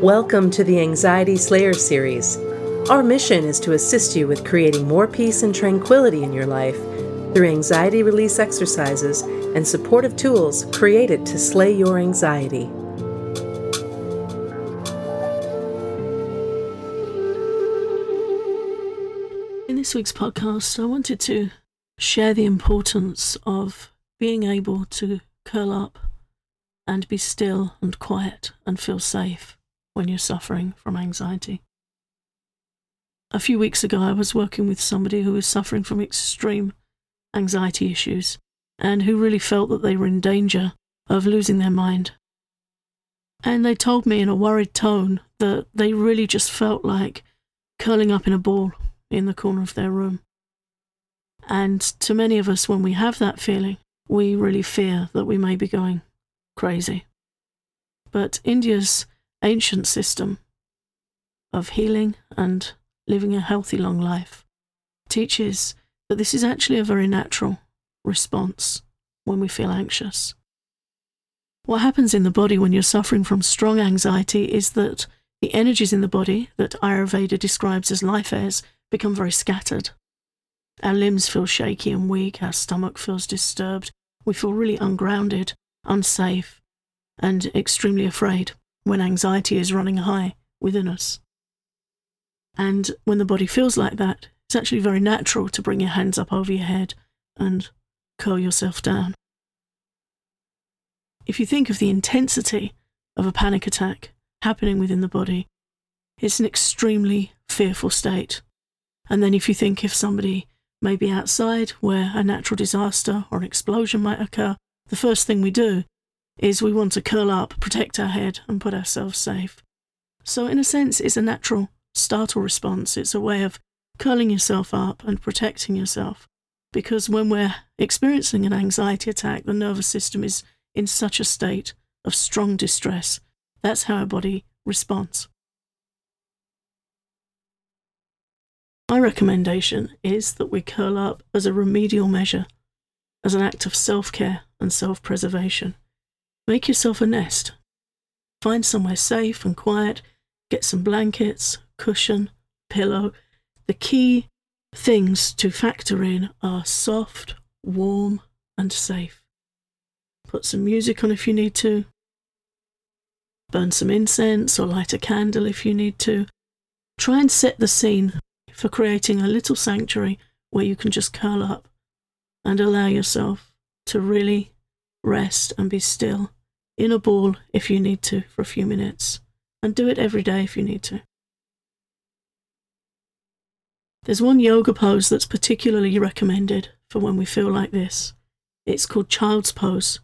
Welcome to the Anxiety Slayer series. Our mission is to assist you with creating more peace and tranquility in your life through anxiety release exercises and supportive tools created to slay your anxiety. In this week's podcast, I wanted to share the importance of being able to curl up and be still and quiet and feel safe when you're suffering from anxiety. A few weeks ago, I was working with somebody who was suffering from extreme anxiety issues and who really felt that they were in danger of losing their mind. And they told me in a worried tone that they really just felt like curling up in a ball in the corner of their room. And to many of us, when we have that feeling, we really fear that we may be going crazy. But India's ancient system of healing and living a healthy long life teaches that this is actually a very natural response when we feel anxious. What happens in the body when you're suffering from strong anxiety is that the energies in the body that Ayurveda describes as life airs become very scattered. Our limbs feel shaky and weak, our stomach feels disturbed, we feel really ungrounded, unsafe, and extremely afraid when anxiety is running high within us. And when the body feels like that, it's actually very natural to bring your hands up over your head and curl yourself down. If you think of the intensity of a panic attack happening within the body, it's an extremely fearful state. And then if you think if somebody may be outside where a natural disaster or an explosion might occur, the first thing we do is we want to curl up, protect our head, and put ourselves safe. So, in a sense, it's a natural startle response. It's a way of curling yourself up and protecting yourself. Because when we're experiencing an anxiety attack, the nervous system is in such a state of strong distress. That's how our body responds. My recommendation is that we curl up as a remedial measure, as an act of self care and self preservation. Make yourself a nest. Find somewhere safe and quiet, get some blankets, cushion, pillow. The key things to factor in are soft, warm, and safe. Put some music on if you need to. Burn some incense or light a candle if you need to. Try and set the scene for creating a little sanctuary where you can just curl up and allow yourself to really rest and be still in a ball if you need to for a few minutes, and do it every day if you need to. There's one yoga pose that's particularly recommended for when we feel like this. It's called Child's Pose,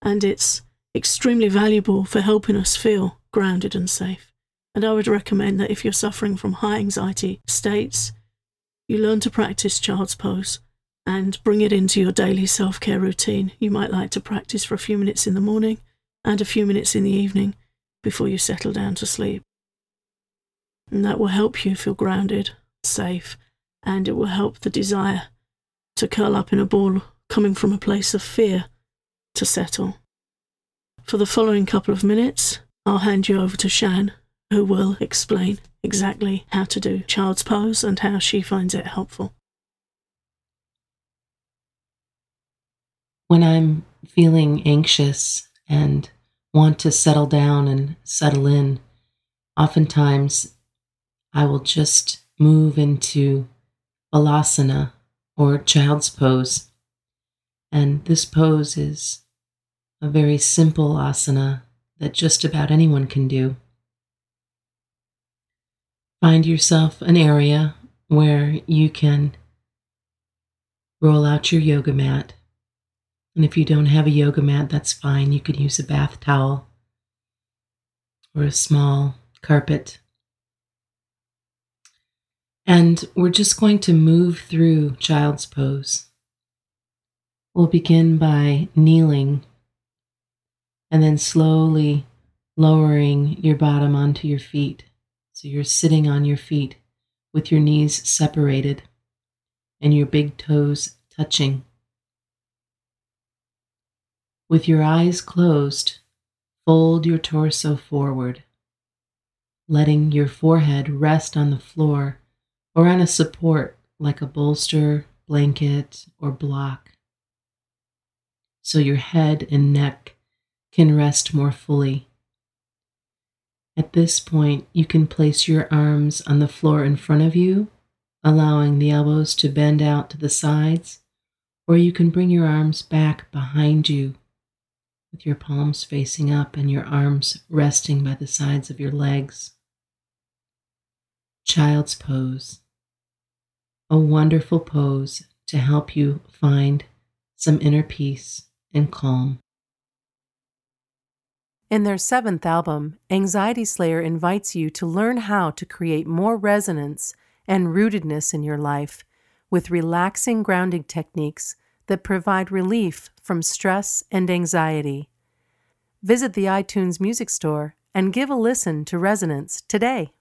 and it's extremely valuable for helping us feel grounded and safe. And I would recommend that if you're suffering from high anxiety states, you learn to practice Child's Pose and bring it into your daily self care routine. You might like to practice for a few minutes in the morning and a few minutes in the evening before you settle down to sleep. And that will help you feel grounded, safe, and it will help the desire to curl up in a ball coming from a place of fear to settle. For the following couple of minutes, I'll hand you over to Shann, who will explain exactly how to do child's pose and how she finds it helpful. When I'm feeling anxious and want to settle down and settle in, oftentimes I will just move into balasana or child's pose. And this pose is a very simple asana that just about anyone can do. Find yourself an area where you can roll out your yoga mat and if you don't have a yoga mat, that's fine. You could use a bath towel or a small carpet. And we're just going to move through child's pose. We'll begin by kneeling and then slowly lowering your bottom onto your feet. So you're sitting on your feet with your knees separated and your big toes touching. With your eyes closed, fold your torso forward, letting your forehead rest on the floor or on a support like a bolster, blanket, or block, so your head and neck can rest more fully. At this point, you can place your arms on the floor in front of you, allowing the elbows to bend out to the sides, or you can bring your arms back behind you with your palms facing up and your arms resting by the sides of your legs. Child's pose. A wonderful pose to help you find some inner peace and calm. In their seventh album, Anxiety Slayer invites you to learn how to create more resonance and rootedness in your life with relaxing grounding techniques that provide relief from stress and anxiety. Visit the iTunes Music Store and give a listen to Resonance today.